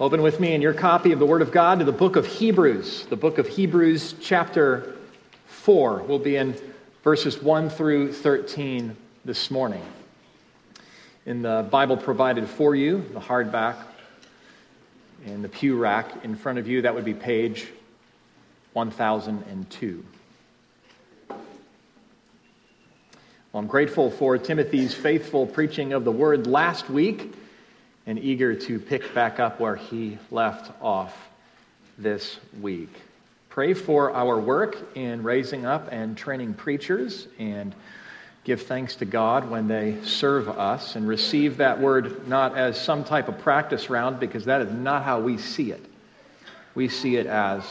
Open with me in your copy of the Word of God to the book of Hebrews. The book of Hebrews, chapter 4. We'll be in verses 1 through 13 this morning. In the Bible provided for you, the hardback, in the pew rack in front of you, that would be page 1002. Well, I'm grateful for Timothy's faithful preaching of the Word last week and eager to pick back up where he left off this week. Pray for our work in raising up and training preachers and give thanks to God when they serve us and receive that word not as some type of practice round because that is not how we see it. We see it as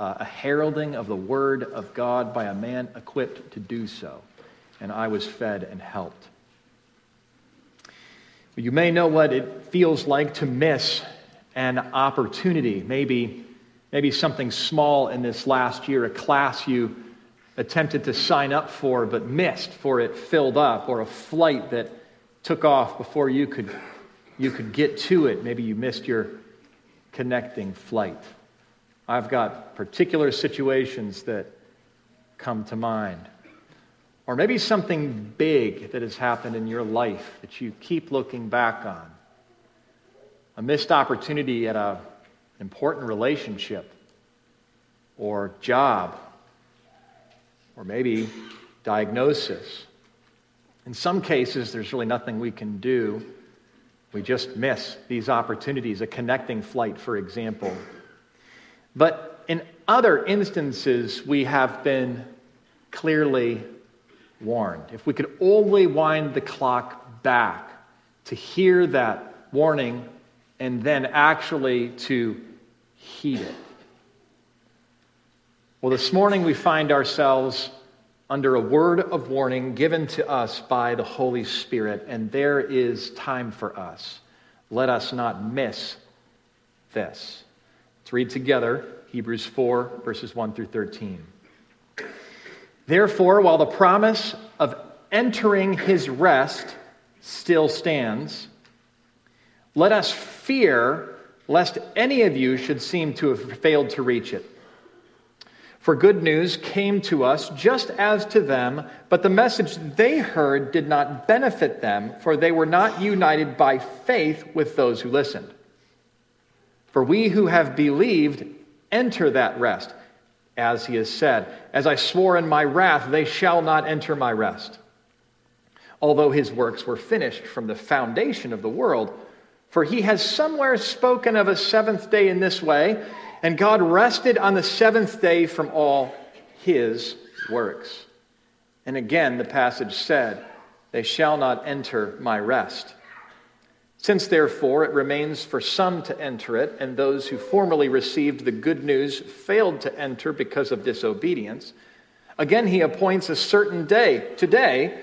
uh, a heralding of the word of God by a man equipped to do so. And I was fed and helped. You may know what it feels like to miss an opportunity, maybe, maybe something small in this last year, a class you attempted to sign up for but missed for it filled up, or a flight that took off before you could, you could get to it. Maybe you missed your connecting flight. I've got particular situations that come to mind. Or maybe something big that has happened in your life that you keep looking back on. A missed opportunity at an important relationship or job or maybe diagnosis. In some cases, there's really nothing we can do. We just miss these opportunities, a connecting flight, for example. But in other instances, we have been clearly warned. If we could only wind the clock back to hear that warning and then actually to heed it. Well, this morning we find ourselves under a word of warning given to us by the Holy Spirit, and there is time for us. Let us not miss this. Let's read together Hebrews 4, verses 1 through 13. Therefore, while the promise entering his rest still stands, let us fear lest any of you should seem to have failed to reach it. For good news came to us just as to them, but the message they heard did not benefit them, for they were not united by faith with those who listened. For we who have believed enter that rest as he has said, As I swore in my wrath, they shall not enter my rest. Although his works were finished from the foundation of the world, for he has somewhere spoken of a seventh day in this way, and God rested on the seventh day from all his works. And again, the passage said, They shall not enter my rest. Since, therefore, it remains for some to enter it, and those who formerly received the good news failed to enter because of disobedience, again he appoints a certain day, today,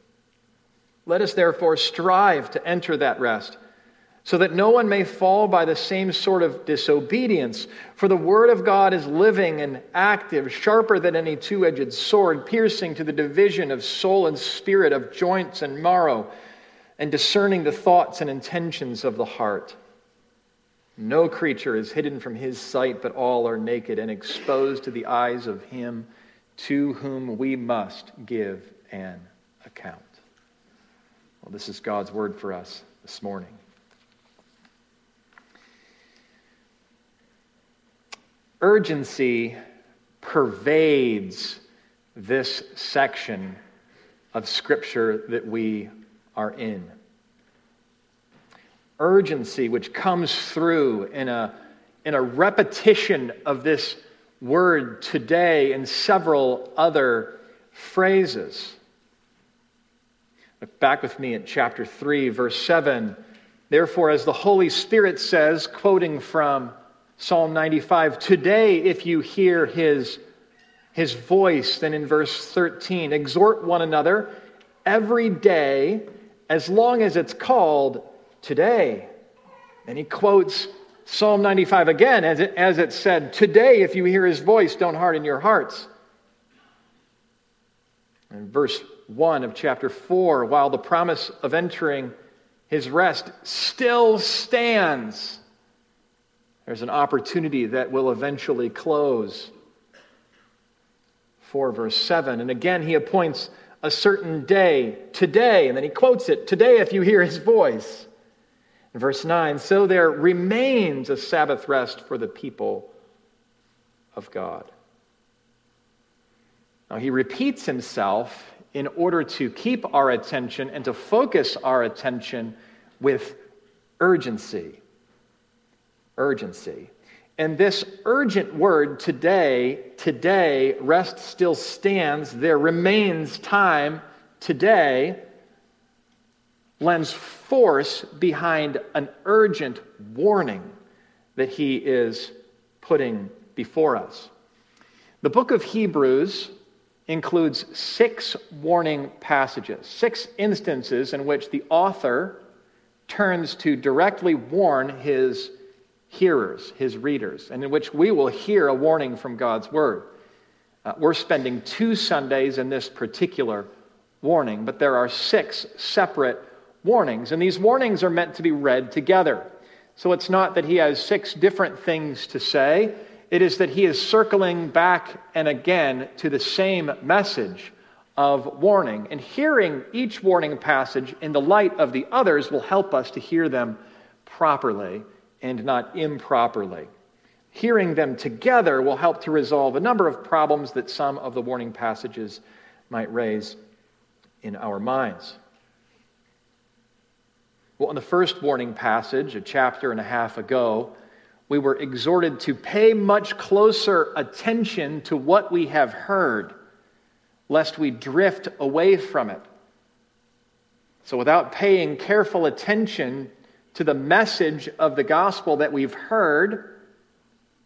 Let us therefore strive to enter that rest, so that no one may fall by the same sort of disobedience. For the word of God is living and active, sharper than any two edged sword, piercing to the division of soul and spirit, of joints and marrow, and discerning the thoughts and intentions of the heart. No creature is hidden from his sight, but all are naked and exposed to the eyes of him to whom we must give an account. Well, this is God's word for us this morning. Urgency pervades this section of Scripture that we are in urgency which comes through in a, in a repetition of this word today and several other phrases. Look back with me at chapter 3, verse 7. Therefore, as the Holy Spirit says, quoting from Psalm 95, today, if you hear his, his voice, then in verse 13, exhort one another every day as long as it's called today. And he quotes Psalm 95 again, as it, as it said, Today, if you hear his voice, don't harden your hearts. And verse 1 of chapter 4, while the promise of entering his rest still stands, there's an opportunity that will eventually close. 4 verse 7. And again, he appoints a certain day, today, and then he quotes it, today if you hear his voice. In verse 9, so there remains a Sabbath rest for the people of God. Now he repeats himself in order to keep our attention and to focus our attention with urgency. Urgency. And this urgent word today, today, rest still stands, there remains time today, lends force behind an urgent warning that he is putting before us. The book of Hebrews includes six warning passages, six instances in which the author turns to directly warn his hearers, his readers, and in which we will hear a warning from God's word. Uh, we're spending two Sundays in this particular warning, but there are six separate warnings, and these warnings are meant to be read together. So it's not that he has six different things to say, it is that he is circling back and again to the same message of warning. And hearing each warning passage in the light of the others will help us to hear them properly and not improperly. Hearing them together will help to resolve a number of problems that some of the warning passages might raise in our minds. Well, in the first warning passage, a chapter and a half ago, we were exhorted to pay much closer attention to what we have heard, lest we drift away from it. So, without paying careful attention to the message of the gospel that we've heard,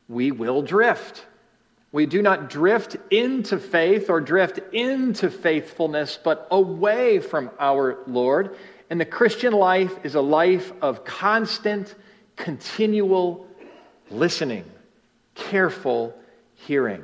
we will drift. We do not drift into faith or drift into faithfulness, but away from our Lord. And the Christian life is a life of constant, continual listening, careful hearing.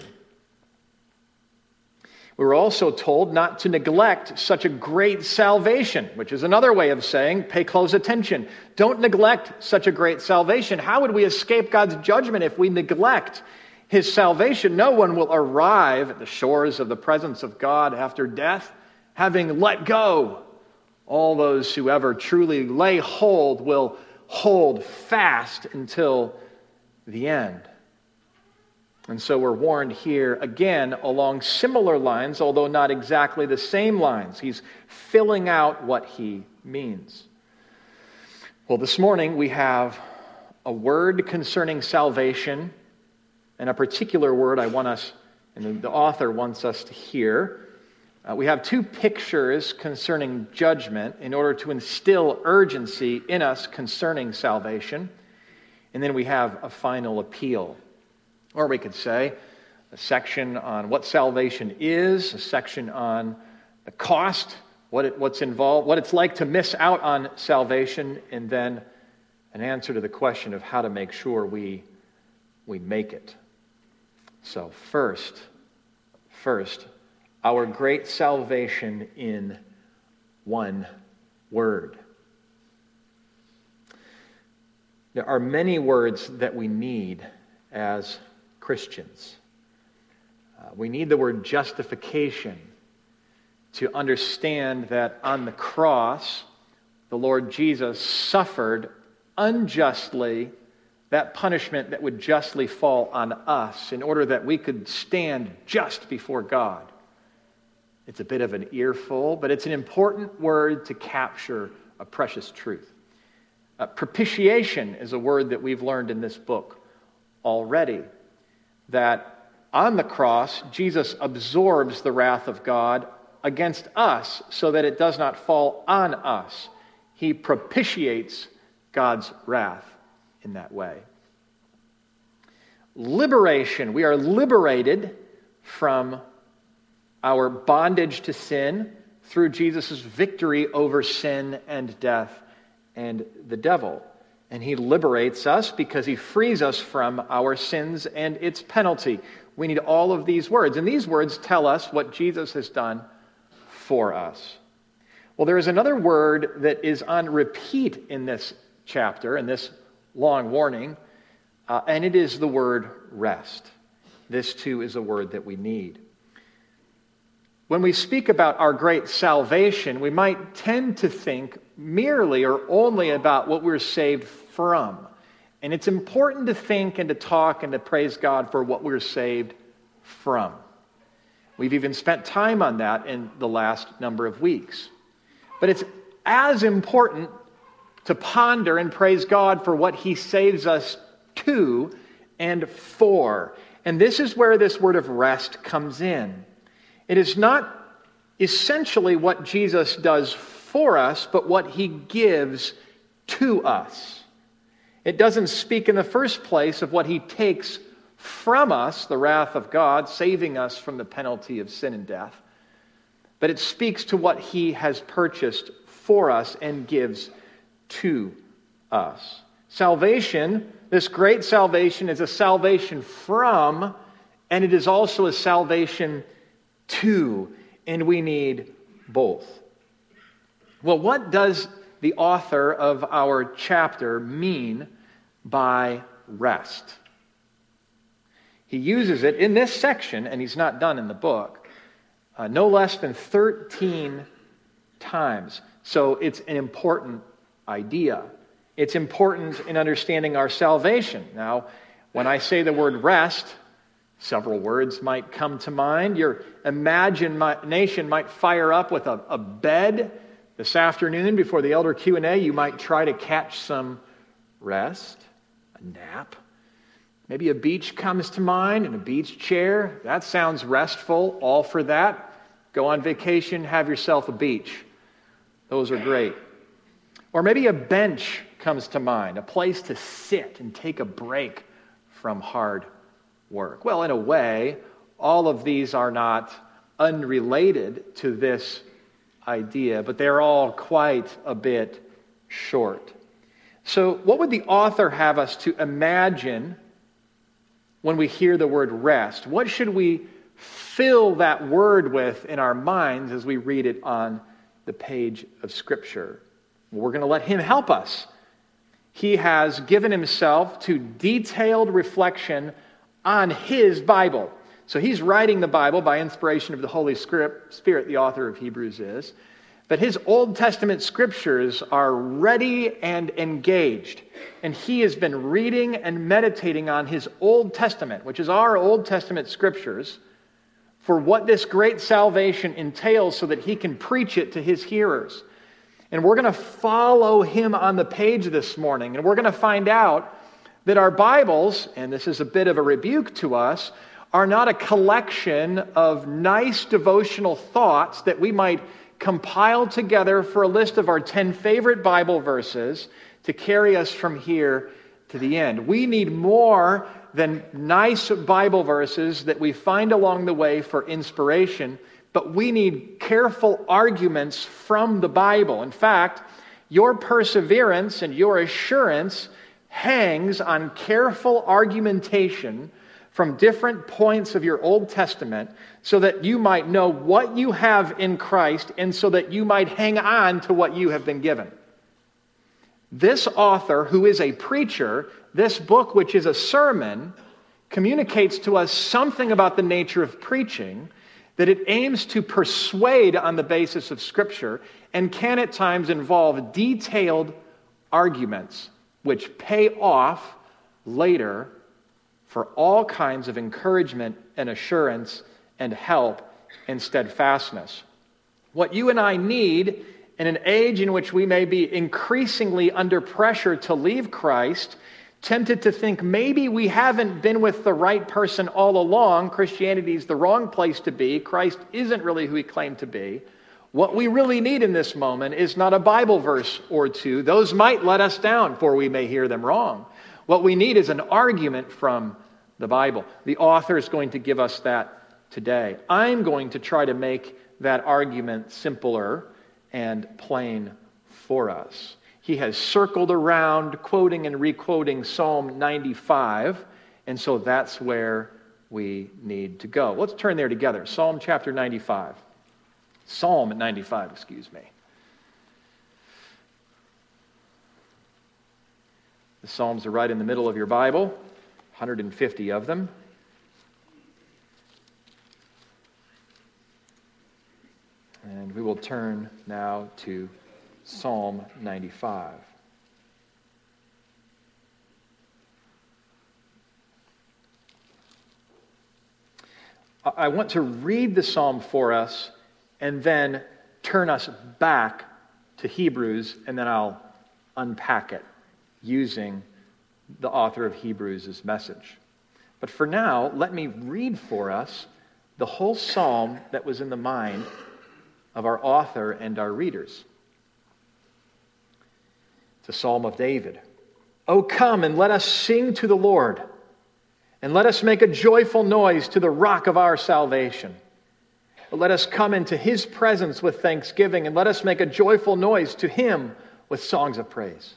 We were also told not to neglect such a great salvation, which is another way of saying pay close attention. Don't neglect such a great salvation. How would we escape God's judgment if we neglect his salvation? No one will arrive at the shores of the presence of God after death having let go. All those who ever truly lay hold will hold fast until the end. And so we're warned here again along similar lines, although not exactly the same lines. He's filling out what he means. Well, this morning we have a word concerning salvation and a particular word I want us, and the author wants us to hear. Uh, we have two pictures concerning judgment in order to instill urgency in us concerning salvation. And then we have a final appeal. Or we could say a section on what salvation is, a section on the cost, what it, what's involved, what it's like to miss out on salvation, and then an answer to the question of how to make sure we, we make it. So, first, first, our great salvation in one word. There are many words that we need as Christians. Uh, we need the word justification to understand that on the cross, the Lord Jesus suffered unjustly that punishment that would justly fall on us in order that we could stand just before God. It's a bit of an earful, but it's an important word to capture a precious truth. Uh, propitiation is a word that we've learned in this book already that on the cross, Jesus absorbs the wrath of God against us so that it does not fall on us. He propitiates God's wrath in that way. liberation. We are liberated from our bondage to sin through Jesus' victory over sin and death and the devil. And he liberates us because he frees us from our sins and its penalty. We need all of these words. And these words tell us what Jesus has done for us. Well, there is another word that is on repeat in this chapter, in this long warning, uh, and it is the word rest. This too is a word that we need. When we speak about our great salvation, we might tend to think merely or only about what we're saved from. And it's important to think and to talk and to praise God for what we're saved from. We've even spent time on that in the last number of weeks. But it's as important to ponder and praise God for what He saves us to and for. And this is where this word of rest comes in. It is not essentially what Jesus does for us, but what he gives to us. It doesn't speak in the first place of what he takes from us, the wrath of God, saving us from the penalty of sin and death, but it speaks to what he has purchased for us and gives to us. Salvation, this great salvation, is a salvation from, and it is also a salvation to, and we need both. Well, what does the author of our chapter mean by rest? He uses it in this section, and he's not done in the book, uh, no less than 13 times. So it's an important idea. It's important in understanding our salvation. Now, when I say the word rest, several words might come to mind. Your imagination might fire up with a, a bed this afternoon before the elder Q&A. You might try to catch some rest, a nap. Maybe a beach comes to mind and a beach chair. That sounds restful. All for that. Go on vacation, have yourself a beach. Those are great. Or maybe a bench comes to mind, a place to sit and take a break from hard work. Well, in a way, all of these are not unrelated to this idea, but they're all quite a bit short. So, what would the author have us to imagine when we hear the word rest? What should we fill that word with in our minds as we read it on the page of Scripture. We're going to let Him help us. He has given Himself to detailed reflection on His Bible. So He's writing the Bible by inspiration of the Holy Spirit, the author of Hebrews is. But His Old Testament scriptures are ready and engaged. And He has been reading and meditating on His Old Testament, which is our Old Testament scriptures for what this great salvation entails so that he can preach it to his hearers. And we're going to follow him on the page this morning, and we're going to find out that our Bibles, and this is a bit of a rebuke to us, are not a collection of nice devotional thoughts that we might compile together for a list of our 10 favorite Bible verses to carry us from here to the end. We need more than nice Bible verses that we find along the way for inspiration, but we need careful arguments from the Bible. In fact, your perseverance and your assurance hangs on careful argumentation from different points of your Old Testament so that you might know what you have in Christ and so that you might hang on to what you have been given. This author, who is a preacher, this book, which is a sermon, communicates to us something about the nature of preaching that it aims to persuade on the basis of Scripture and can at times involve detailed arguments which pay off later for all kinds of encouragement and assurance and help and steadfastness. What you and I need in an age in which we may be increasingly under pressure to leave Christ, tempted to think maybe we haven't been with the right person all along, Christianity is the wrong place to be, Christ isn't really who he claimed to be. What we really need in this moment is not a Bible verse or two. Those might let us down, for we may hear them wrong. What we need is an argument from the Bible. The author is going to give us that today. I'm going to try to make that argument simpler and plain for us. He has circled around, quoting and requoting Psalm 95, and so that's where we need to go. Let's turn there together. Psalm chapter 95. Psalm 95, excuse me. The Psalms are right in the middle of your Bible, 150 of them. And we will turn now to Psalm 95. I want to read the psalm for us and then turn us back to Hebrews, and then I'll unpack it using the author of Hebrews' message. But for now, let me read for us the whole psalm that was in the mind of our author and our readers. It's a psalm of David. Oh, come and let us sing to the Lord, and let us make a joyful noise to the rock of our salvation. Let us come into his presence with thanksgiving, and let us make a joyful noise to him with songs of praise.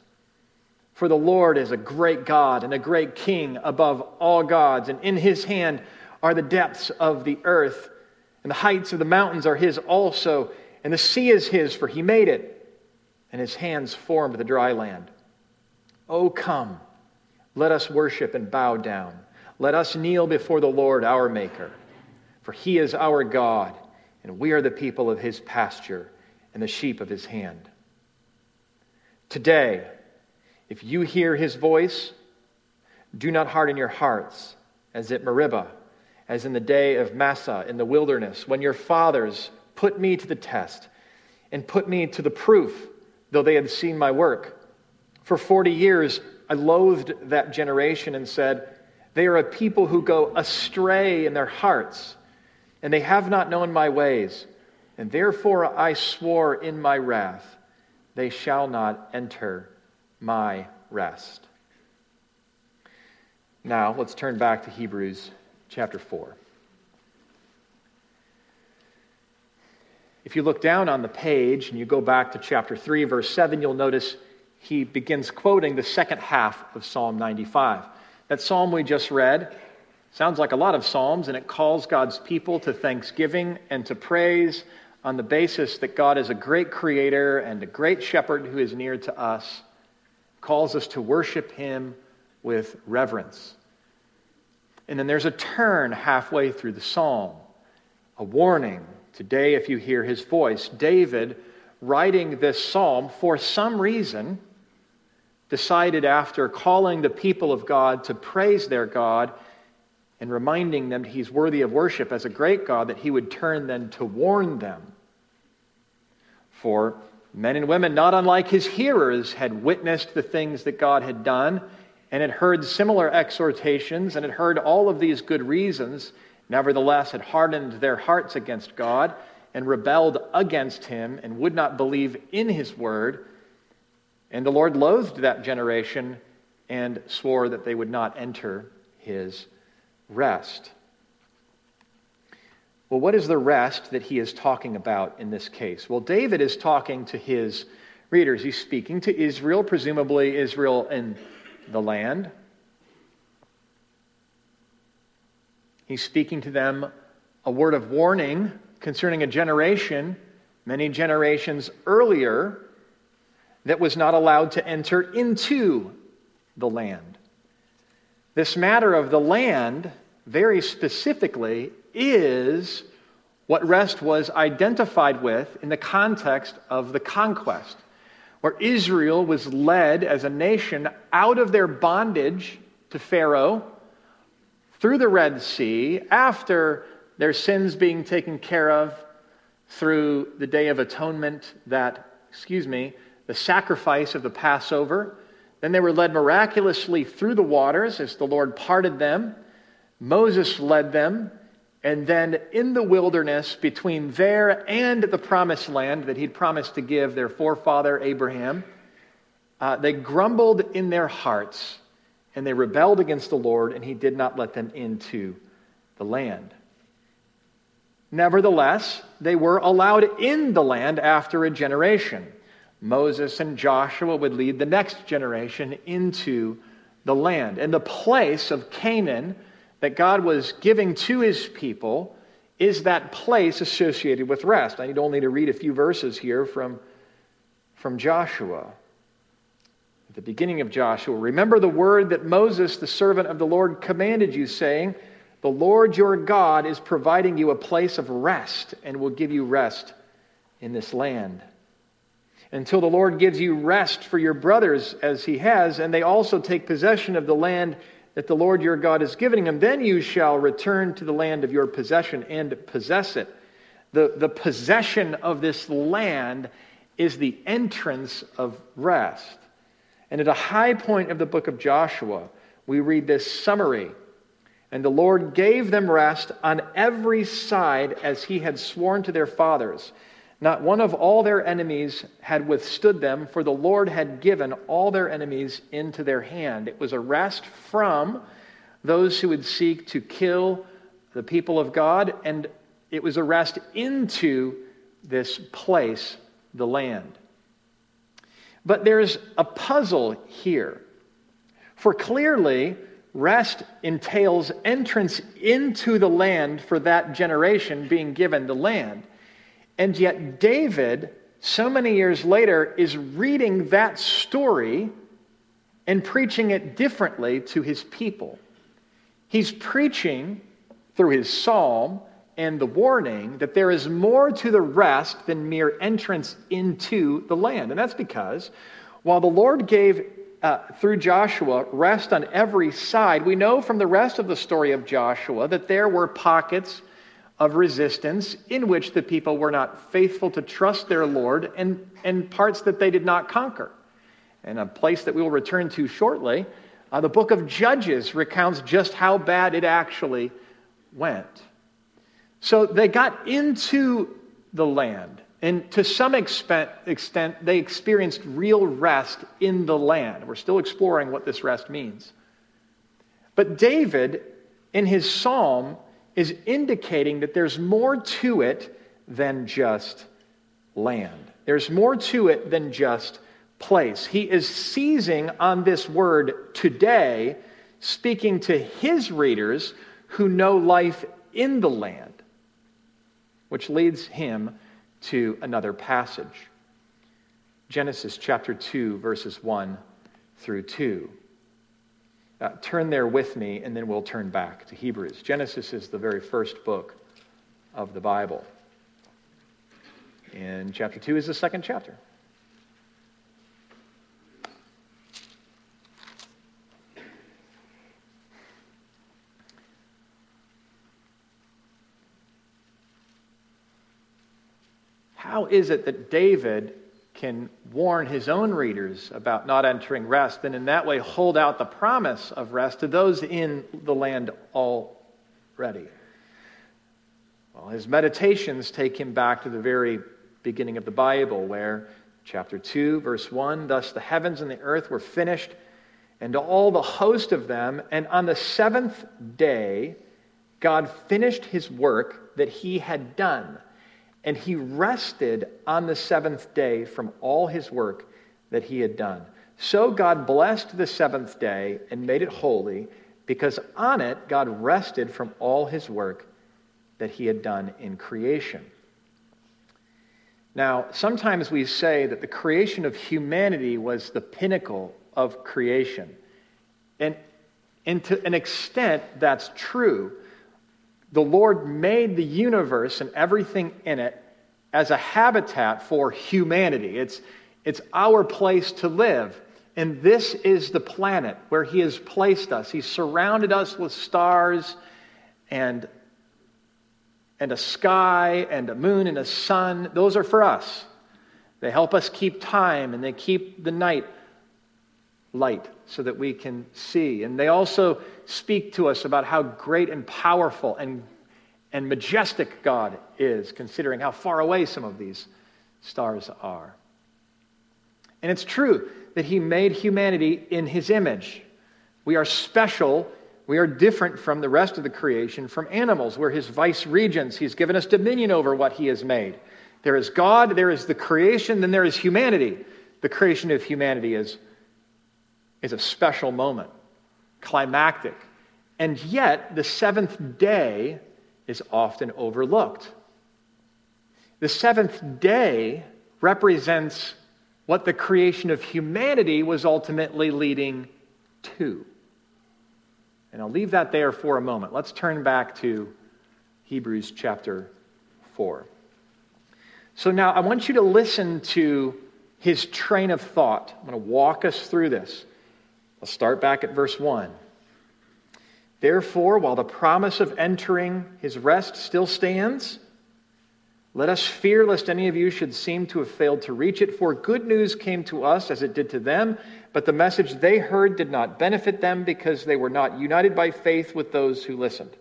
For the Lord is a great God and a great King above all gods, and in his hand are the depths of the earth and the heights of the mountains are his also, and the sea is his, for he made it, and his hands formed the dry land. Oh, come, let us worship and bow down. Let us kneel before the Lord our Maker, for he is our God, and we are the people of his pasture and the sheep of his hand. Today, if you hear his voice, do not harden your hearts as at Meribah as in the day of Massah in the wilderness, when your fathers put me to the test and put me to the proof, though they had seen my work. For 40 years, I loathed that generation and said, They are a people who go astray in their hearts, and they have not known my ways. And therefore I swore in my wrath, They shall not enter my rest. Now, let's turn back to Hebrews chapter 4. If you look down on the page and you go back to chapter 3, verse 7, you'll notice he begins quoting the second half of Psalm 95. That psalm we just read sounds like a lot of psalms, and it calls God's people to thanksgiving and to praise on the basis that God is a great creator and a great shepherd who is near to us, calls us to worship him with reverence. And then there's a turn halfway through the psalm, a warning. Today, if you hear his voice, David, writing this psalm, for some reason, decided after calling the people of God to praise their God and reminding them he's worthy of worship as a great God, that he would turn then to warn them. For men and women, not unlike his hearers, had witnessed the things that God had done and had heard similar exhortations and had heard all of these good reasons, nevertheless had hardened their hearts against God and rebelled against him and would not believe in his word. And the Lord loathed that generation and swore that they would not enter his rest. Well, what is the rest that he is talking about in this case? Well, David is talking to his readers. He's speaking to Israel, presumably Israel in the land. He's speaking to them a word of warning concerning a generation, many generations earlier, that was not allowed to enter into the land. This matter of the land, very specifically, is what rest was identified with in the context of the conquest where Israel was led as a nation out of their bondage to Pharaoh through the Red Sea after their sins being taken care of through the Day of Atonement, that, excuse me, the sacrifice of the Passover. Then they were led miraculously through the waters as the Lord parted them. Moses led them and then in the wilderness, between there and the promised land that he'd promised to give their forefather Abraham, uh, they grumbled in their hearts and they rebelled against the Lord, and he did not let them into the land. Nevertheless, they were allowed in the land after a generation. Moses and Joshua would lead the next generation into the land. And the place of Canaan that God was giving to his people is that place associated with rest. I need only to read a few verses here from, from Joshua. At the beginning of Joshua, remember the word that Moses, the servant of the Lord, commanded you, saying, The Lord your God is providing you a place of rest and will give you rest in this land. Until the Lord gives you rest for your brothers as he has, and they also take possession of the land that the Lord your God is giving them, then you shall return to the land of your possession and possess it. The, the possession of this land is the entrance of rest. And at a high point of the book of Joshua, we read this summary. And the Lord gave them rest on every side as he had sworn to their fathers. Not one of all their enemies had withstood them, for the Lord had given all their enemies into their hand. It was a rest from those who would seek to kill the people of God, and it was a rest into this place, the land. But there's a puzzle here. For clearly, rest entails entrance into the land for that generation being given the land. And yet, David, so many years later, is reading that story and preaching it differently to his people. He's preaching through his psalm and the warning that there is more to the rest than mere entrance into the land. And that's because while the Lord gave uh, through Joshua rest on every side, we know from the rest of the story of Joshua that there were pockets of resistance in which the people were not faithful to trust their Lord and, and parts that they did not conquer. And a place that we will return to shortly, uh, the book of Judges recounts just how bad it actually went. So they got into the land, and to some extent, extent, they experienced real rest in the land. We're still exploring what this rest means. But David, in his psalm, is indicating that there's more to it than just land. There's more to it than just place. He is seizing on this word today, speaking to his readers who know life in the land, which leads him to another passage Genesis chapter 2, verses 1 through 2. Uh, turn there with me, and then we'll turn back to Hebrews. Genesis is the very first book of the Bible. And chapter 2 is the second chapter. How is it that David can warn his own readers about not entering rest, and in that way hold out the promise of rest to those in the land already. Well, his meditations take him back to the very beginning of the Bible, where chapter 2, verse 1 Thus the heavens and the earth were finished, and all the host of them, and on the seventh day, God finished his work that he had done and he rested on the seventh day from all his work that he had done. So God blessed the seventh day and made it holy, because on it God rested from all his work that he had done in creation. Now, sometimes we say that the creation of humanity was the pinnacle of creation. And, and to an extent, that's true the Lord made the universe and everything in it as a habitat for humanity. It's, it's our place to live. And this is the planet where He has placed us. He's surrounded us with stars and, and a sky and a moon and a sun. Those are for us. They help us keep time and they keep the night light so that we can see. And they also speak to us about how great and powerful and, and majestic God is, considering how far away some of these stars are. And it's true that He made humanity in His image. We are special. We are different from the rest of the creation, from animals. We're his vice regents. He's given us dominion over what he has made. There is God, there is the creation, then there is humanity. The creation of humanity is, is a special moment, climactic. And yet, the seventh day is often overlooked. The seventh day represents what the creation of humanity was ultimately leading to. And I'll leave that there for a moment. Let's turn back to Hebrews chapter 4. So now I want you to listen to his train of thought. I'm going to walk us through this. I'll start back at verse 1. Therefore, while the promise of entering his rest still stands, let us fear lest any of you should seem to have failed to reach it, for good news came to us as it did to them, but the message they heard did not benefit them because they were not united by faith with those who listened.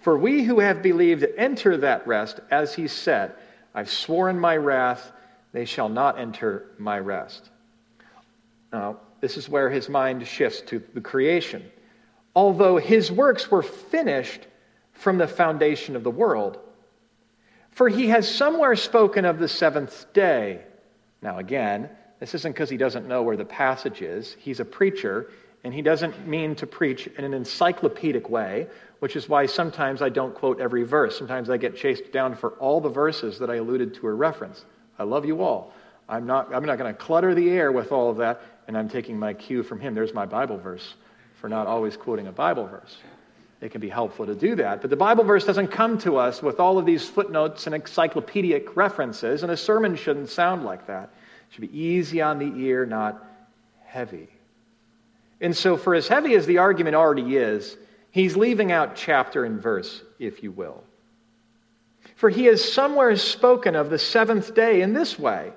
For we who have believed enter that rest, as he said, I've sworn my wrath, they shall not enter my rest. Now, this is where his mind shifts to the creation. Although his works were finished from the foundation of the world, for he has somewhere spoken of the seventh day. Now, again, this isn't because he doesn't know where the passage is. He's a preacher, and he doesn't mean to preach in an encyclopedic way, which is why sometimes I don't quote every verse. Sometimes I get chased down for all the verses that I alluded to or referenced. I love you all. I'm not, I'm not going to clutter the air with all of that, and I'm taking my cue from him. There's my Bible verse for not always quoting a Bible verse it can be helpful to do that. But the Bible verse doesn't come to us with all of these footnotes and encyclopedic references, and a sermon shouldn't sound like that. It should be easy on the ear, not heavy. And so, for as heavy as the argument already is, he's leaving out chapter and verse, if you will. For he has somewhere spoken of the seventh day in this way.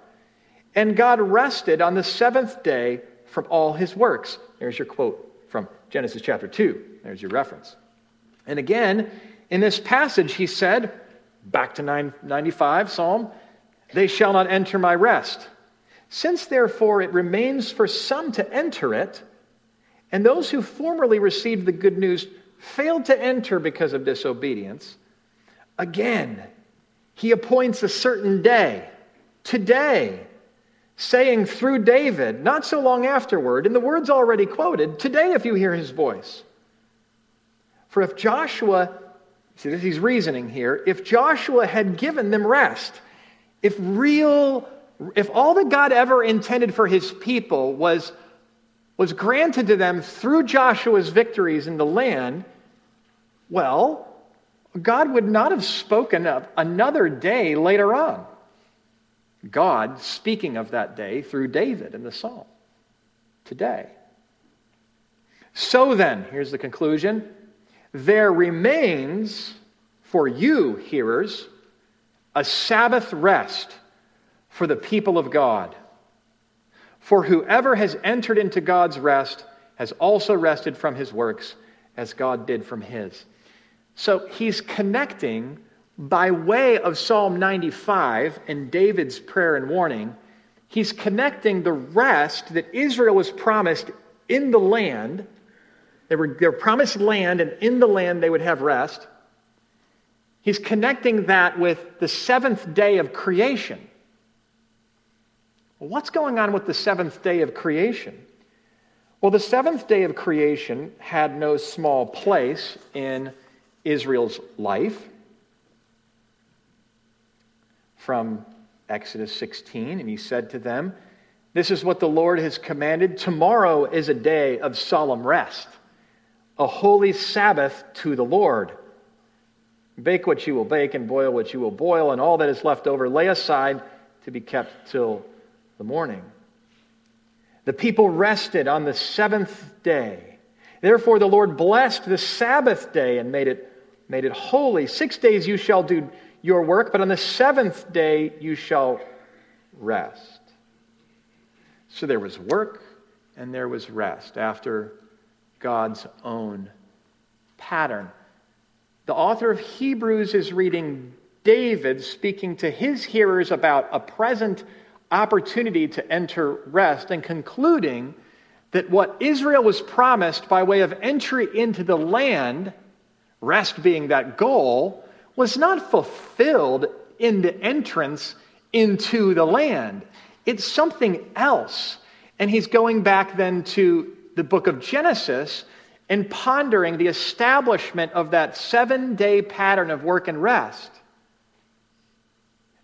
And God rested on the seventh day from all his works. There's your quote from Genesis chapter 2. There's your reference. And again, in this passage, he said, back to 995 Psalm, they shall not enter my rest. Since therefore it remains for some to enter it, and those who formerly received the good news failed to enter because of disobedience, again, he appoints a certain day, today, saying through David, not so long afterward, in the words already quoted, today if you hear his voice. For if Joshua, see, this, he's reasoning here, if Joshua had given them rest, if real, if all that God ever intended for his people was, was granted to them through Joshua's victories in the land, well, God would not have spoken of another day later on. God speaking of that day through David in the psalm today. So then, here's the conclusion there remains for you, hearers, a Sabbath rest for the people of God. For whoever has entered into God's rest has also rested from his works as God did from his. So he's connecting by way of Psalm 95 and David's prayer and warning. He's connecting the rest that Israel was promised in the land they were, they were promised land, and in the land they would have rest. He's connecting that with the seventh day of creation. Well, what's going on with the seventh day of creation? Well, the seventh day of creation had no small place in Israel's life. From Exodus 16, and he said to them, This is what the Lord has commanded. Tomorrow is a day of solemn rest a holy Sabbath to the Lord. Bake what you will bake, and boil what you will boil, and all that is left over lay aside to be kept till the morning. The people rested on the seventh day. Therefore, the Lord blessed the Sabbath day and made it, made it holy. Six days you shall do your work, but on the seventh day you shall rest. So there was work and there was rest after God's own pattern. The author of Hebrews is reading David speaking to his hearers about a present opportunity to enter rest and concluding that what Israel was promised by way of entry into the land, rest being that goal, was not fulfilled in the entrance into the land. It's something else. And he's going back then to the book of Genesis and pondering the establishment of that seven day pattern of work and rest.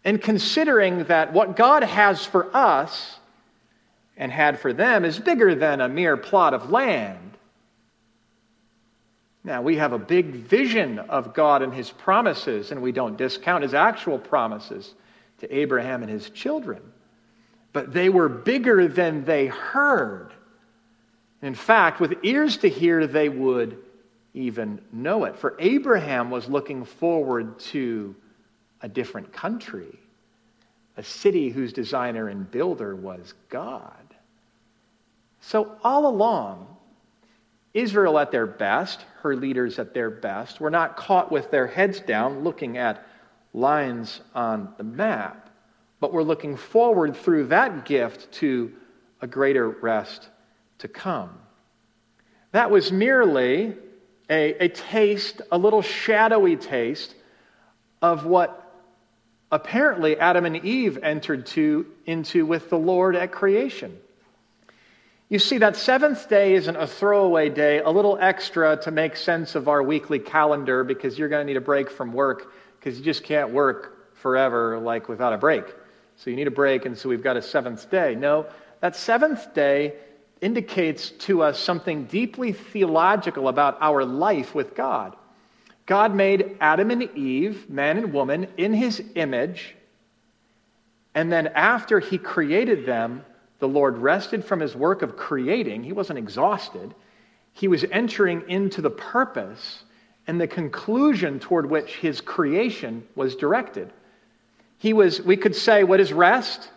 And considering that what God has for us and had for them is bigger than a mere plot of land. Now, we have a big vision of God and his promises, and we don't discount his actual promises to Abraham and his children. But they were bigger than they heard. In fact, with ears to hear, they would even know it. For Abraham was looking forward to a different country, a city whose designer and builder was God. So, all along, Israel at their best, her leaders at their best, were not caught with their heads down looking at lines on the map, but were looking forward through that gift to a greater rest to come. That was merely a, a taste, a little shadowy taste of what apparently Adam and Eve entered to, into with the Lord at creation. You see, that seventh day isn't a throwaway day, a little extra to make sense of our weekly calendar because you're going to need a break from work because you just can't work forever like without a break. So you need a break, and so we've got a seventh day. No, that seventh day indicates to us something deeply theological about our life with God. God made Adam and Eve, man and woman, in his image. And then after he created them, the Lord rested from his work of creating. He wasn't exhausted. He was entering into the purpose and the conclusion toward which his creation was directed. He was, we could say, what is rest?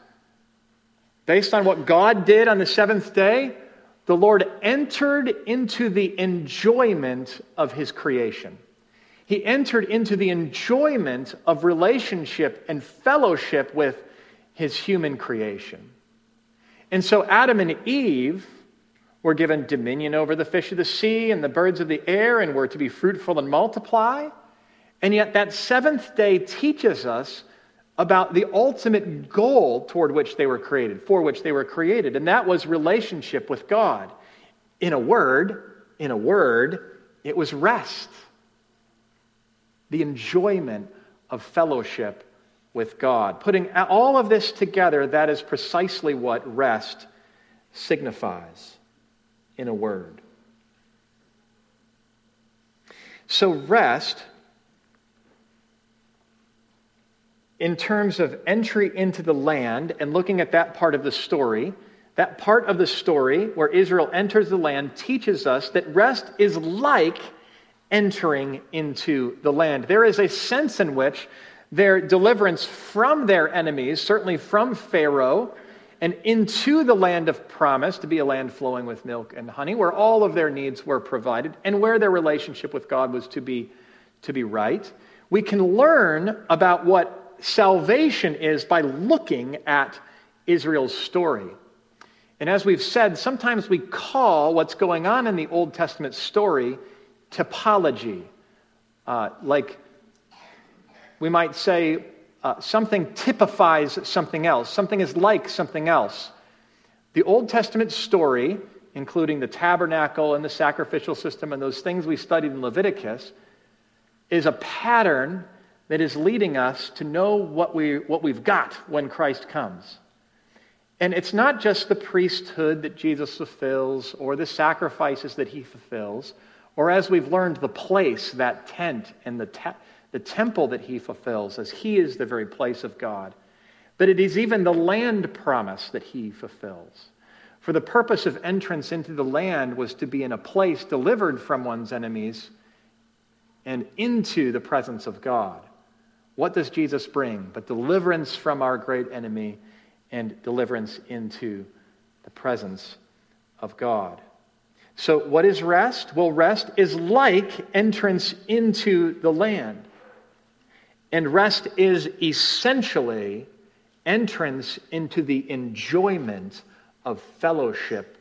Based on what God did on the seventh day, the Lord entered into the enjoyment of his creation. He entered into the enjoyment of relationship and fellowship with his human creation. And so Adam and Eve were given dominion over the fish of the sea and the birds of the air and were to be fruitful and multiply. And yet, that seventh day teaches us about the ultimate goal toward which they were created, for which they were created, and that was relationship with God. In a word, in a word, it was rest. The enjoyment of fellowship with God. Putting all of this together, that is precisely what rest signifies in a word. So, rest in terms of entry into the land and looking at that part of the story, that part of the story where Israel enters the land teaches us that rest is like entering into the land. There is a sense in which their deliverance from their enemies, certainly from Pharaoh, and into the land of promise to be a land flowing with milk and honey, where all of their needs were provided and where their relationship with God was to be, to be right. We can learn about what salvation is by looking at Israel's story. And as we've said, sometimes we call what's going on in the Old Testament story typology. Uh, like we might say, uh, something typifies something else, something is like something else. The Old Testament story, including the tabernacle and the sacrificial system and those things we studied in Leviticus, is a pattern that is leading us to know what, we, what we've got when Christ comes. And it's not just the priesthood that Jesus fulfills or the sacrifices that he fulfills, or as we've learned, the place, that tent, and the, te- the temple that he fulfills, as he is the very place of God. But it is even the land promise that he fulfills. For the purpose of entrance into the land was to be in a place delivered from one's enemies and into the presence of God. What does Jesus bring? But deliverance from our great enemy and deliverance into the presence of God. So, what is rest? Well, rest is like entrance into the land. And rest is essentially entrance into the enjoyment of fellowship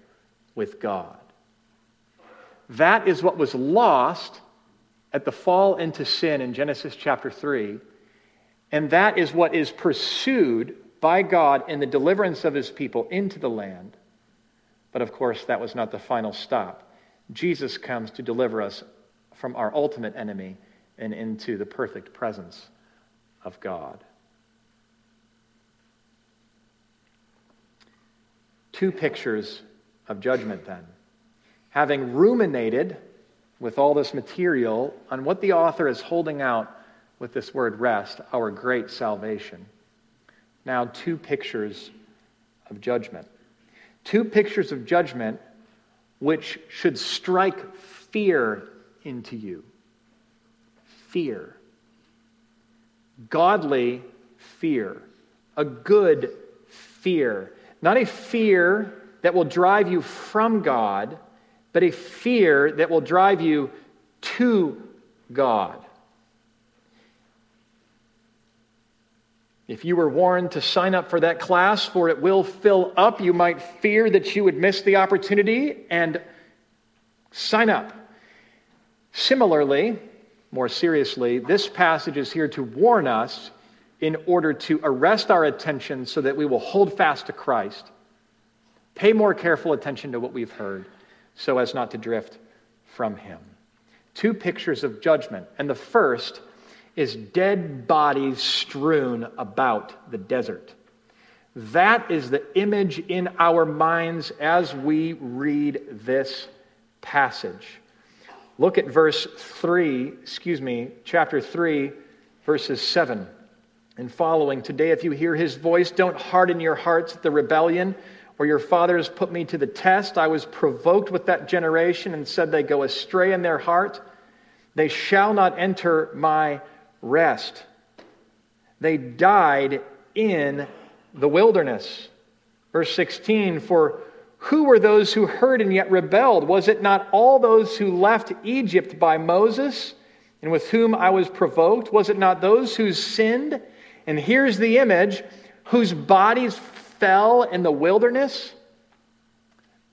with God. That is what was lost at the fall into sin in Genesis chapter 3. And that is what is pursued by God in the deliverance of his people into the land. But of course, that was not the final stop. Jesus comes to deliver us from our ultimate enemy and into the perfect presence of God. Two pictures of judgment, then. Having ruminated with all this material on what the author is holding out with this word rest, our great salvation. Now, two pictures of judgment. Two pictures of judgment which should strike fear into you. Fear. Godly fear. A good fear. Not a fear that will drive you from God, but a fear that will drive you to God. If you were warned to sign up for that class, for it will fill up, you might fear that you would miss the opportunity and sign up. Similarly, more seriously, this passage is here to warn us in order to arrest our attention so that we will hold fast to Christ. Pay more careful attention to what we've heard so as not to drift from Him. Two pictures of judgment. And the first is dead bodies strewn about the desert. That is the image in our minds as we read this passage. Look at verse 3, excuse me, chapter 3, verses 7 and following. Today, if you hear his voice, don't harden your hearts at the rebellion or your fathers put me to the test. I was provoked with that generation and said they go astray in their heart. They shall not enter my rest. They died in the wilderness. Verse 16 For who were those who heard and yet rebelled? Was it not all those who left Egypt by Moses and with whom I was provoked? Was it not those who sinned? And here's the image whose bodies fell in the wilderness?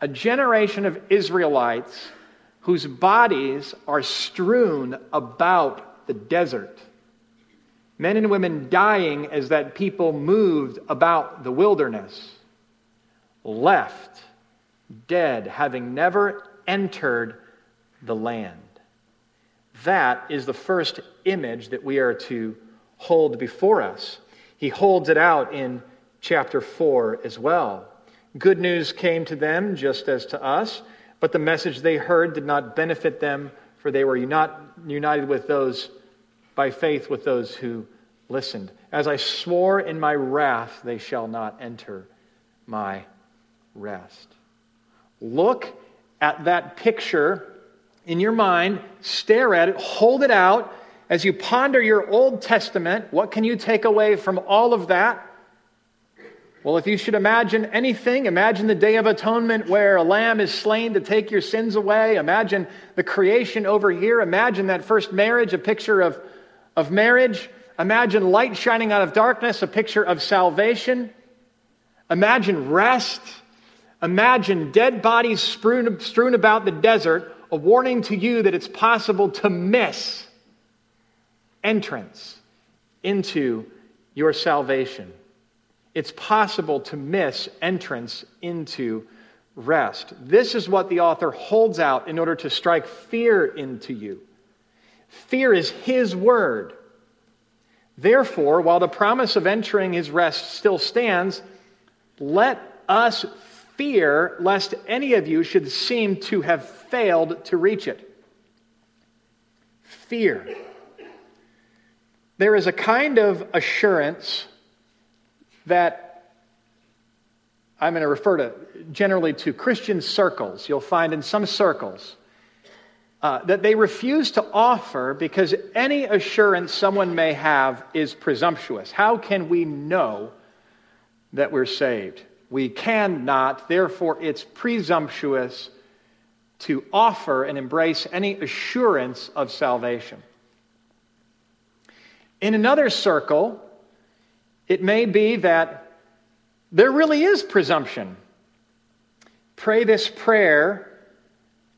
A generation of Israelites whose bodies are strewn about the desert men and women dying as that people moved about the wilderness, left dead, having never entered the land. That is the first image that we are to hold before us. He holds it out in chapter 4 as well. Good news came to them just as to us, but the message they heard did not benefit them, for they were not united with those by faith with those who listened. As I swore in my wrath, they shall not enter my rest. Look at that picture in your mind, stare at it, hold it out. As you ponder your Old Testament, what can you take away from all of that? Well, if you should imagine anything, imagine the Day of Atonement where a lamb is slain to take your sins away. Imagine the creation over here. Imagine that first marriage, a picture of, of marriage. Imagine light shining out of darkness, a picture of salvation. Imagine rest. Imagine dead bodies strewn, strewn about the desert, a warning to you that it's possible to miss entrance into your salvation. It's possible to miss entrance into rest. This is what the author holds out in order to strike fear into you. Fear is his word. Therefore, while the promise of entering his rest still stands, let us fear lest any of you should seem to have failed to reach it. Fear. There is a kind of assurance that I'm going to refer to generally to Christian circles. You'll find in some circles uh, that they refuse to offer because any assurance someone may have is presumptuous. How can we know that we're saved? We cannot, therefore, it's presumptuous to offer and embrace any assurance of salvation. In another circle, it may be that there really is presumption. pray this prayer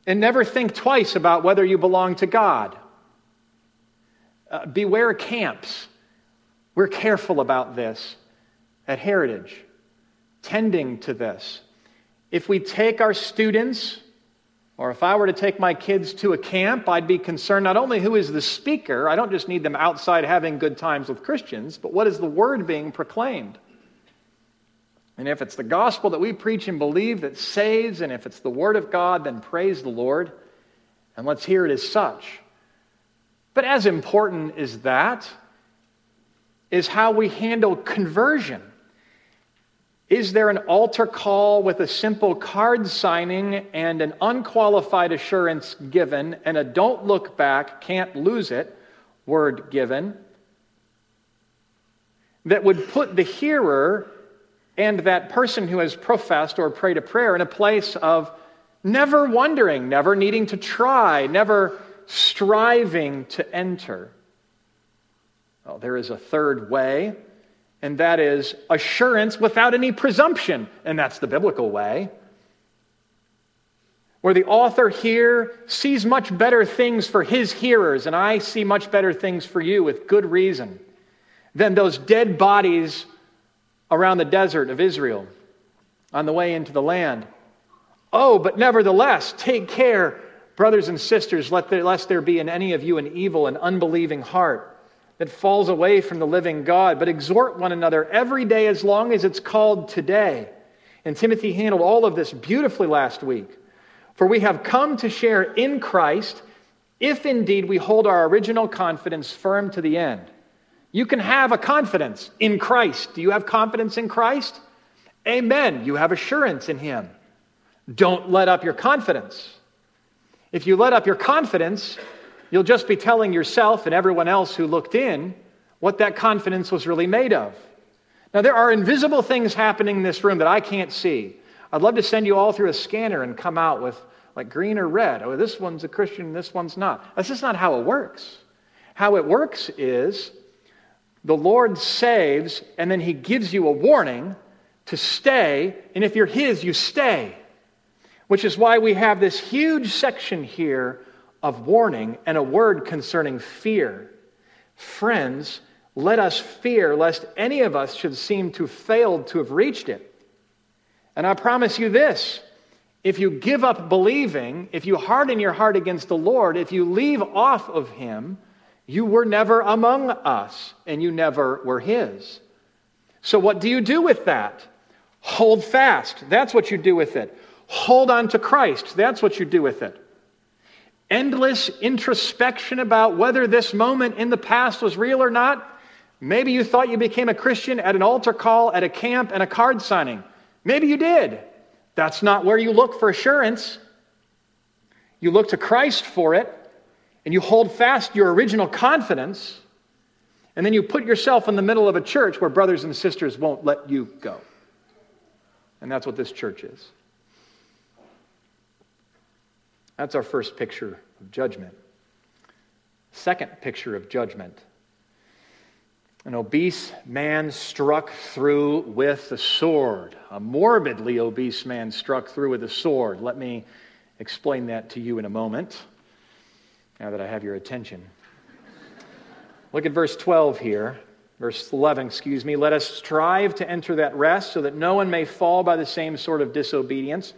and never think twice about whether you belong to God. Uh, beware camps. We're careful about this at Heritage, tending to this. If we take our students, or if I were to take my kids to a camp, I'd be concerned not only who is the speaker, I don't just need them outside having good times with Christians, but what is the word being proclaimed? And if it's the gospel that we preach and believe that saves, and if it's the word of God, then praise the Lord, and let's hear it as such. But as important as that is how we handle conversion. Is there an altar call with a simple card signing and an unqualified assurance given and a don't look back, can't lose it word given that would put the hearer and that person who has professed or prayed a prayer in a place of never wondering, never needing to try, never striving to enter. Well, there is a third way, and that is assurance without any presumption, and that's the biblical way. Where the author here sees much better things for his hearers, and I see much better things for you with good reason, than those dead bodies around the desert of Israel on the way into the land. Oh, but nevertheless, take care, brothers and sisters, lest there be in any of you an evil and unbelieving heart that falls away from the living God, but exhort one another every day as long as it's called today. And Timothy handled all of this beautifully last week. For we have come to share in Christ if indeed we hold our original confidence firm to the end. You can have a confidence in Christ. Do you have confidence in Christ? Amen. You have assurance in Him. Don't let up your confidence. If you let up your confidence, you'll just be telling yourself and everyone else who looked in what that confidence was really made of. Now, there are invisible things happening in this room that I can't see. I'd love to send you all through a scanner and come out with like green or red. Oh, this one's a Christian, this one's not. That's just not how it works. How it works is the Lord saves, and then He gives you a warning to stay, and if you're His, you stay. Which is why we have this huge section here of warning and a word concerning fear. Friends, let us fear lest any of us should seem to failed to have reached it. And I promise you this if you give up believing, if you harden your heart against the Lord, if you leave off of Him, you were never among us, and you never were His. So, what do you do with that? Hold fast. That's what you do with it. Hold on to Christ. That's what you do with it. Endless introspection about whether this moment in the past was real or not. Maybe you thought you became a Christian at an altar call, at a camp, and a card signing. Maybe you did. That's not where you look for assurance. You look to Christ for it and you hold fast your original confidence, and then you put yourself in the middle of a church where brothers and sisters won't let you go. And that's what this church is. That's our first picture of judgment. Second picture of judgment. An obese man struck through with a sword. A morbidly obese man struck through with a sword. Let me explain that to you in a moment now that I have your attention. Look at verse 12 here. Verse 11, excuse me. Let us strive to enter that rest so that no one may fall by the same sort of disobedience.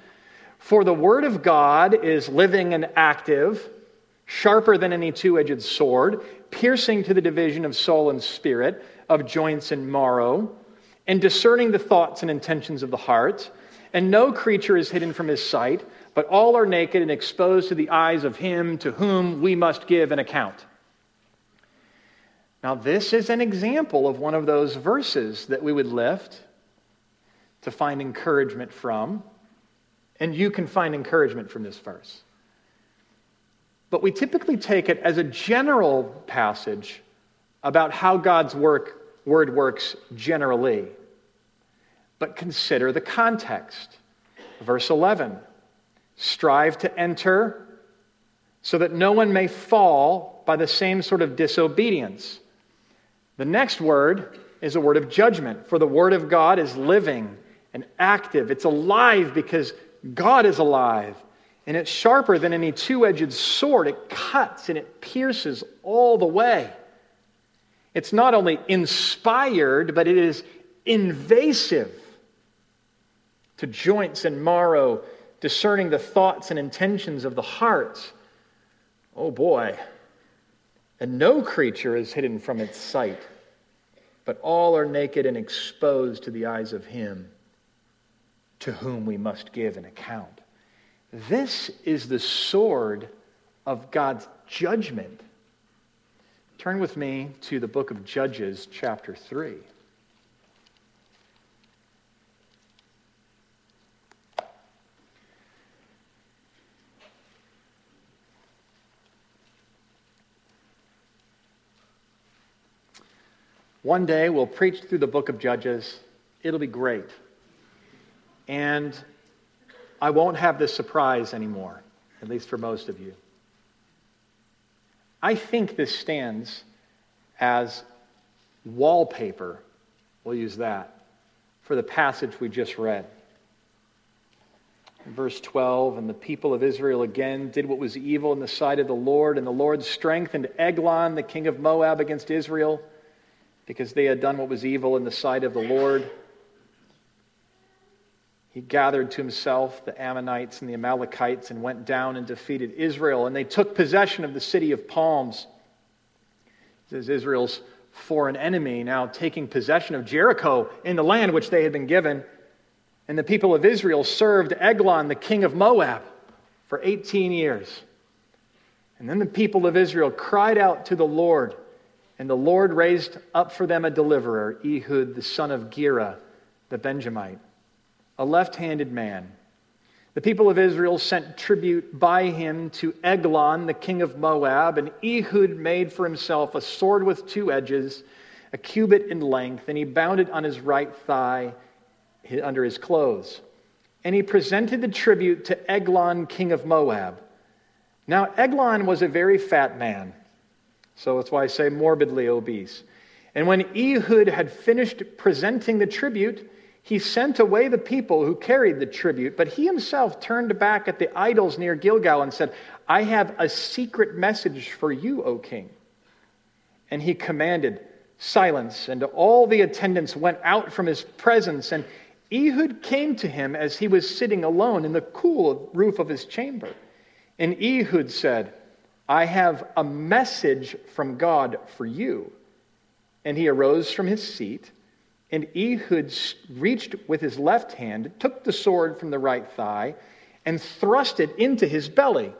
For the word of God is living and active, sharper than any two edged sword, piercing to the division of soul and spirit, of joints and marrow, and discerning the thoughts and intentions of the heart. And no creature is hidden from his sight but all are naked and exposed to the eyes of him to whom we must give an account. Now, this is an example of one of those verses that we would lift to find encouragement from, and you can find encouragement from this verse. But we typically take it as a general passage about how God's work, word works generally. But consider the context. Verse 11 Strive to enter so that no one may fall by the same sort of disobedience. The next word is a word of judgment, for the word of God is living and active. It's alive because God is alive, and it's sharper than any two edged sword. It cuts and it pierces all the way. It's not only inspired, but it is invasive to joints and marrow, discerning the thoughts and intentions of the heart. Oh boy. And no creature is hidden from its sight, but all are naked and exposed to the eyes of Him to whom we must give an account. This is the sword of God's judgment. Turn with me to the book of Judges, chapter 3. One day we'll preach through the book of Judges. It'll be great. And I won't have this surprise anymore, at least for most of you. I think this stands as wallpaper, we'll use that, for the passage we just read. Verse 12, and the people of Israel again did what was evil in the sight of the Lord, and the Lord strengthened Eglon, the king of Moab, against Israel because they had done what was evil in the sight of the Lord. He gathered to himself the Ammonites and the Amalekites and went down and defeated Israel. And they took possession of the city of palms. This is Israel's foreign enemy now taking possession of Jericho in the land which they had been given. And the people of Israel served Eglon, the king of Moab, for 18 years. And then the people of Israel cried out to the Lord and the Lord raised up for them a deliverer, Ehud, the son of Gera, the Benjamite, a left handed man. The people of Israel sent tribute by him to Eglon, the king of Moab, and Ehud made for himself a sword with two edges, a cubit in length, and he bound it on his right thigh under his clothes. And he presented the tribute to Eglon, king of Moab. Now, Eglon was a very fat man so that's why I say morbidly obese. And when Ehud had finished presenting the tribute, he sent away the people who carried the tribute, but he himself turned back at the idols near Gilgal and said, I have a secret message for you, O king. And he commanded silence, and all the attendants went out from his presence. And Ehud came to him as he was sitting alone in the cool roof of his chamber. And Ehud said, I have a message from God for you. And he arose from his seat, and Ehud reached with his left hand, took the sword from the right thigh, and thrust it into his belly.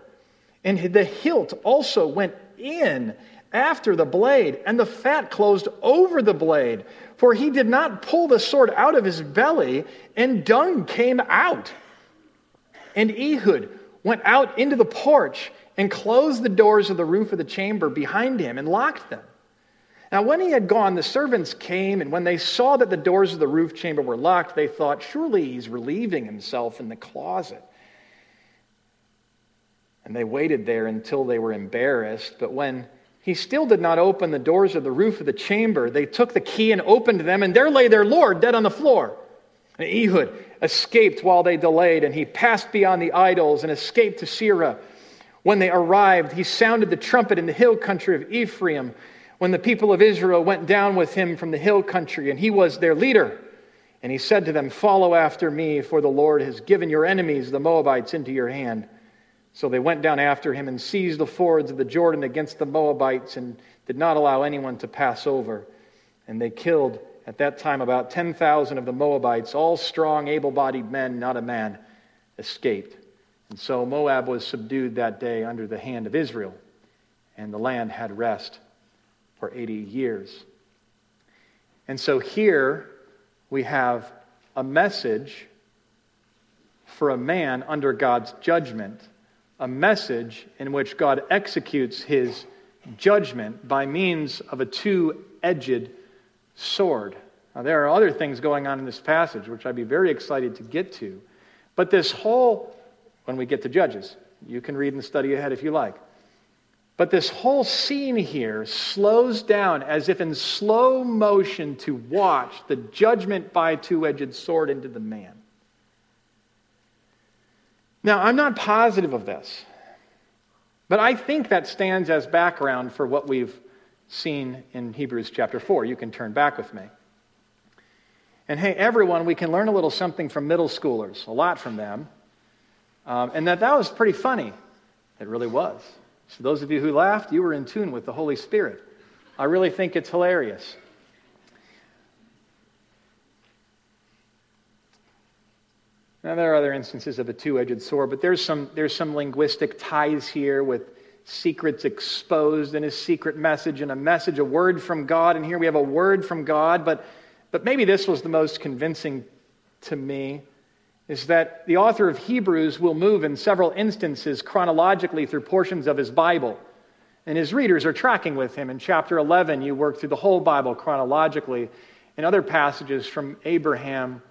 And the hilt also went in after the blade, and the fat closed over the blade. For he did not pull the sword out of his belly, and dung came out. And Ehud went out into the porch and closed the doors of the roof of the chamber behind him and locked them. Now, when he had gone, the servants came, and when they saw that the doors of the roof chamber were locked, they thought, Surely he's relieving himself in the closet. And they waited there until they were embarrassed. But when he still did not open the doors of the roof of the chamber, they took the key and opened them, and there lay their Lord dead on the floor. And Ehud escaped while they delayed, and he passed beyond the idols and escaped to Seirah. When they arrived, he sounded the trumpet in the hill country of Ephraim when the people of Israel went down with him from the hill country, and he was their leader. And he said to them, Follow after me, for the Lord has given your enemies, the Moabites, into your hand. So they went down after him and seized the fords of the Jordan against the Moabites and did not allow anyone to pass over. And they killed at that time about 10,000 of the Moabites, all strong, able bodied men, not a man escaped. And so Moab was subdued that day under the hand of Israel, and the land had rest for 80 years. And so here we have a message for a man under God's judgment, a message in which God executes his judgment by means of a two edged sword. Now, there are other things going on in this passage, which I'd be very excited to get to. But this whole when we get to Judges. You can read and study ahead if you like. But this whole scene here slows down as if in slow motion to watch the judgment by two edged sword into the man. Now, I'm not positive of this, but I think that stands as background for what we've seen in Hebrews chapter 4. You can turn back with me. And hey, everyone, we can learn a little something from middle schoolers, a lot from them. Um, and that that was pretty funny. It really was. So, those of you who laughed, you were in tune with the Holy Spirit. I really think it's hilarious. Now, there are other instances of a two edged sword, but there's some, there's some linguistic ties here with secrets exposed and a secret message and a message, a word from God. And here we have a word from God, but, but maybe this was the most convincing to me is that the author of Hebrews will move in several instances chronologically through portions of his Bible. And his readers are tracking with him. In chapter 11, you work through the whole Bible chronologically. In other passages from Abraham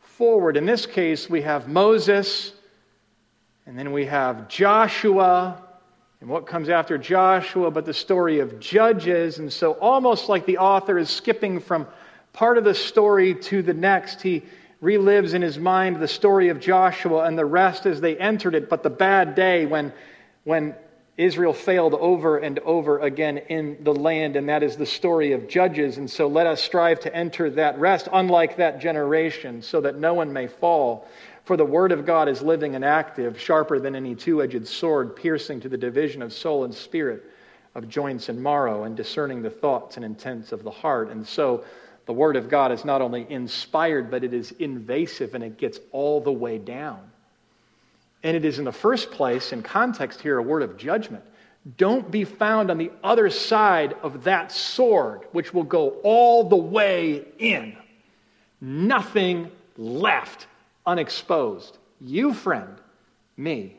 forward, in this case, we have Moses, and then we have Joshua, and what comes after Joshua, but the story of Judges. And so, almost like the author is skipping from part of the story to the next, he relives in his mind the story of Joshua and the rest as they entered it, but the bad day when, when Israel failed over and over again in the land, and that is the story of Judges. And so let us strive to enter that rest, unlike that generation, so that no one may fall. For the word of God is living and active, sharper than any two edged sword, piercing to the division of soul and spirit, of joints and marrow, and discerning the thoughts and intents of the heart. And so the Word of God is not only inspired, but it is invasive and it gets all the way down. And it is, in the first place, in context here, a word of judgment. Don't be found on the other side of that sword, which will go all the way in. Nothing left unexposed. You, friend, me,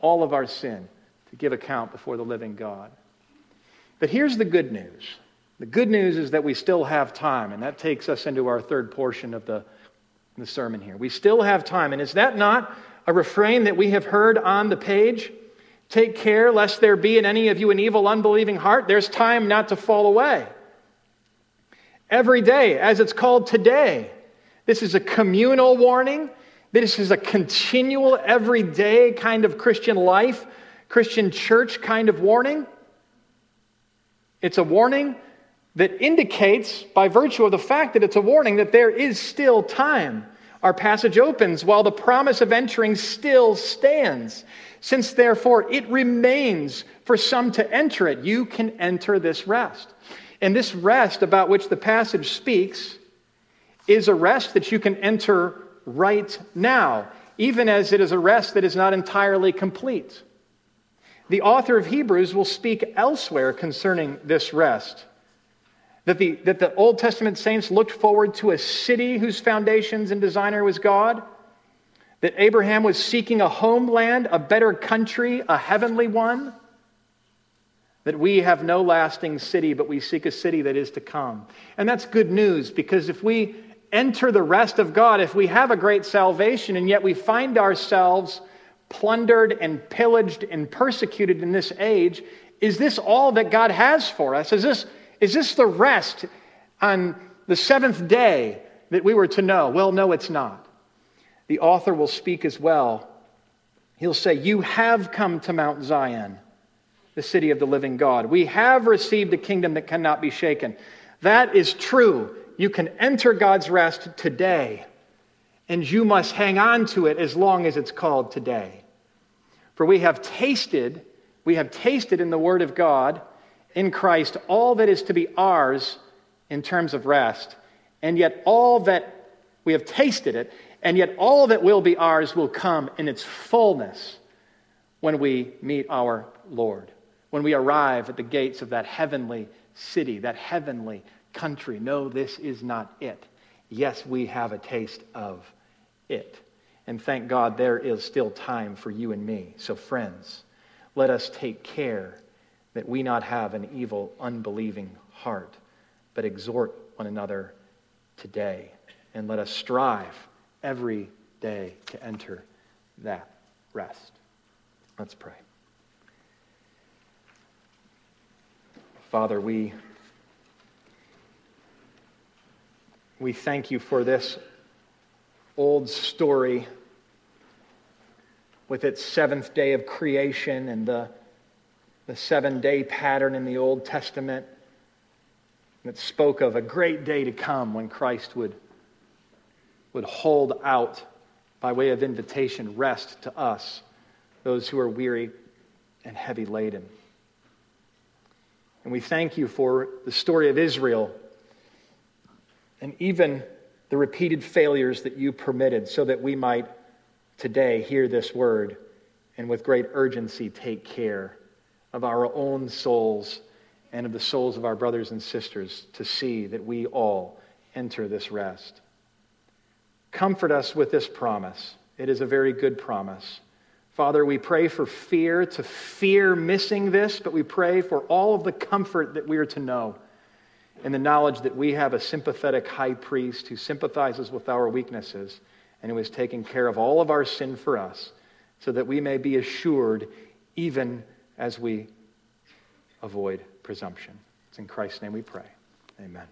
all of our sin to give account before the living God. But here's the good news the good news is that we still have time, and that takes us into our third portion of the, the sermon here. We still have time. And is that not a refrain that we have heard on the page? Take care lest there be in any of you an evil, unbelieving heart. There's time not to fall away. Every day, as it's called today, this is a communal warning. This is a continual, everyday kind of Christian life, Christian church kind of warning. It's a warning that indicates, by virtue of the fact that it's a warning, that there is still time. Our passage opens while the promise of entering still stands. Since therefore it remains for some to enter it, you can enter this rest. And this rest about which the passage speaks is a rest that you can enter right now, even as it is a rest that is not entirely complete. The author of Hebrews will speak elsewhere concerning this rest that the, that the Old Testament saints looked forward to a city whose foundations and designer was God, that Abraham was seeking a homeland, a better country, a heavenly one, that we have no lasting city, but we seek a city that is to come. And that's good news because if we enter the rest of God, if we have a great salvation and yet we find ourselves plundered and pillaged and persecuted in this age, is this all that God has for us? Is this is this the rest on the seventh day that we were to know? Well, no, it's not. The author will speak as well. He'll say, You have come to Mount Zion, the city of the living God. We have received a kingdom that cannot be shaken. That is true. You can enter God's rest today, and you must hang on to it as long as it's called today. For we have tasted, we have tasted in the Word of God in Christ all that is to be ours in terms of rest, and yet all that we have tasted it, and yet all that will be ours will come in its fullness when we meet our Lord, when we arrive at the gates of that heavenly city, that heavenly country. No, this is not it. Yes, we have a taste of it. And thank God there is still time for you and me. So, friends, let us take care that we not have an evil, unbelieving heart, but exhort one another today. And let us strive every day to enter that rest. Let's pray. Father, we, we thank you for this old story with its seventh day of creation and the, the seven day pattern in the Old Testament that spoke of a great day to come when Christ would, would hold out, by way of invitation, rest to us, those who are weary and heavy laden. And we thank you for the story of Israel and even the repeated failures that you permitted so that we might today hear this word and with great urgency take care of our own souls and of the souls of our brothers and sisters to see that we all enter this rest. Comfort us with this promise. It is a very good promise. Father, we pray for fear, to fear missing this, but we pray for all of the comfort that we are to know and the knowledge that we have a sympathetic high priest who sympathizes with our weaknesses and who has taken care of all of our sin for us so that we may be assured even as we avoid presumption. It's in Christ's name we pray. Amen.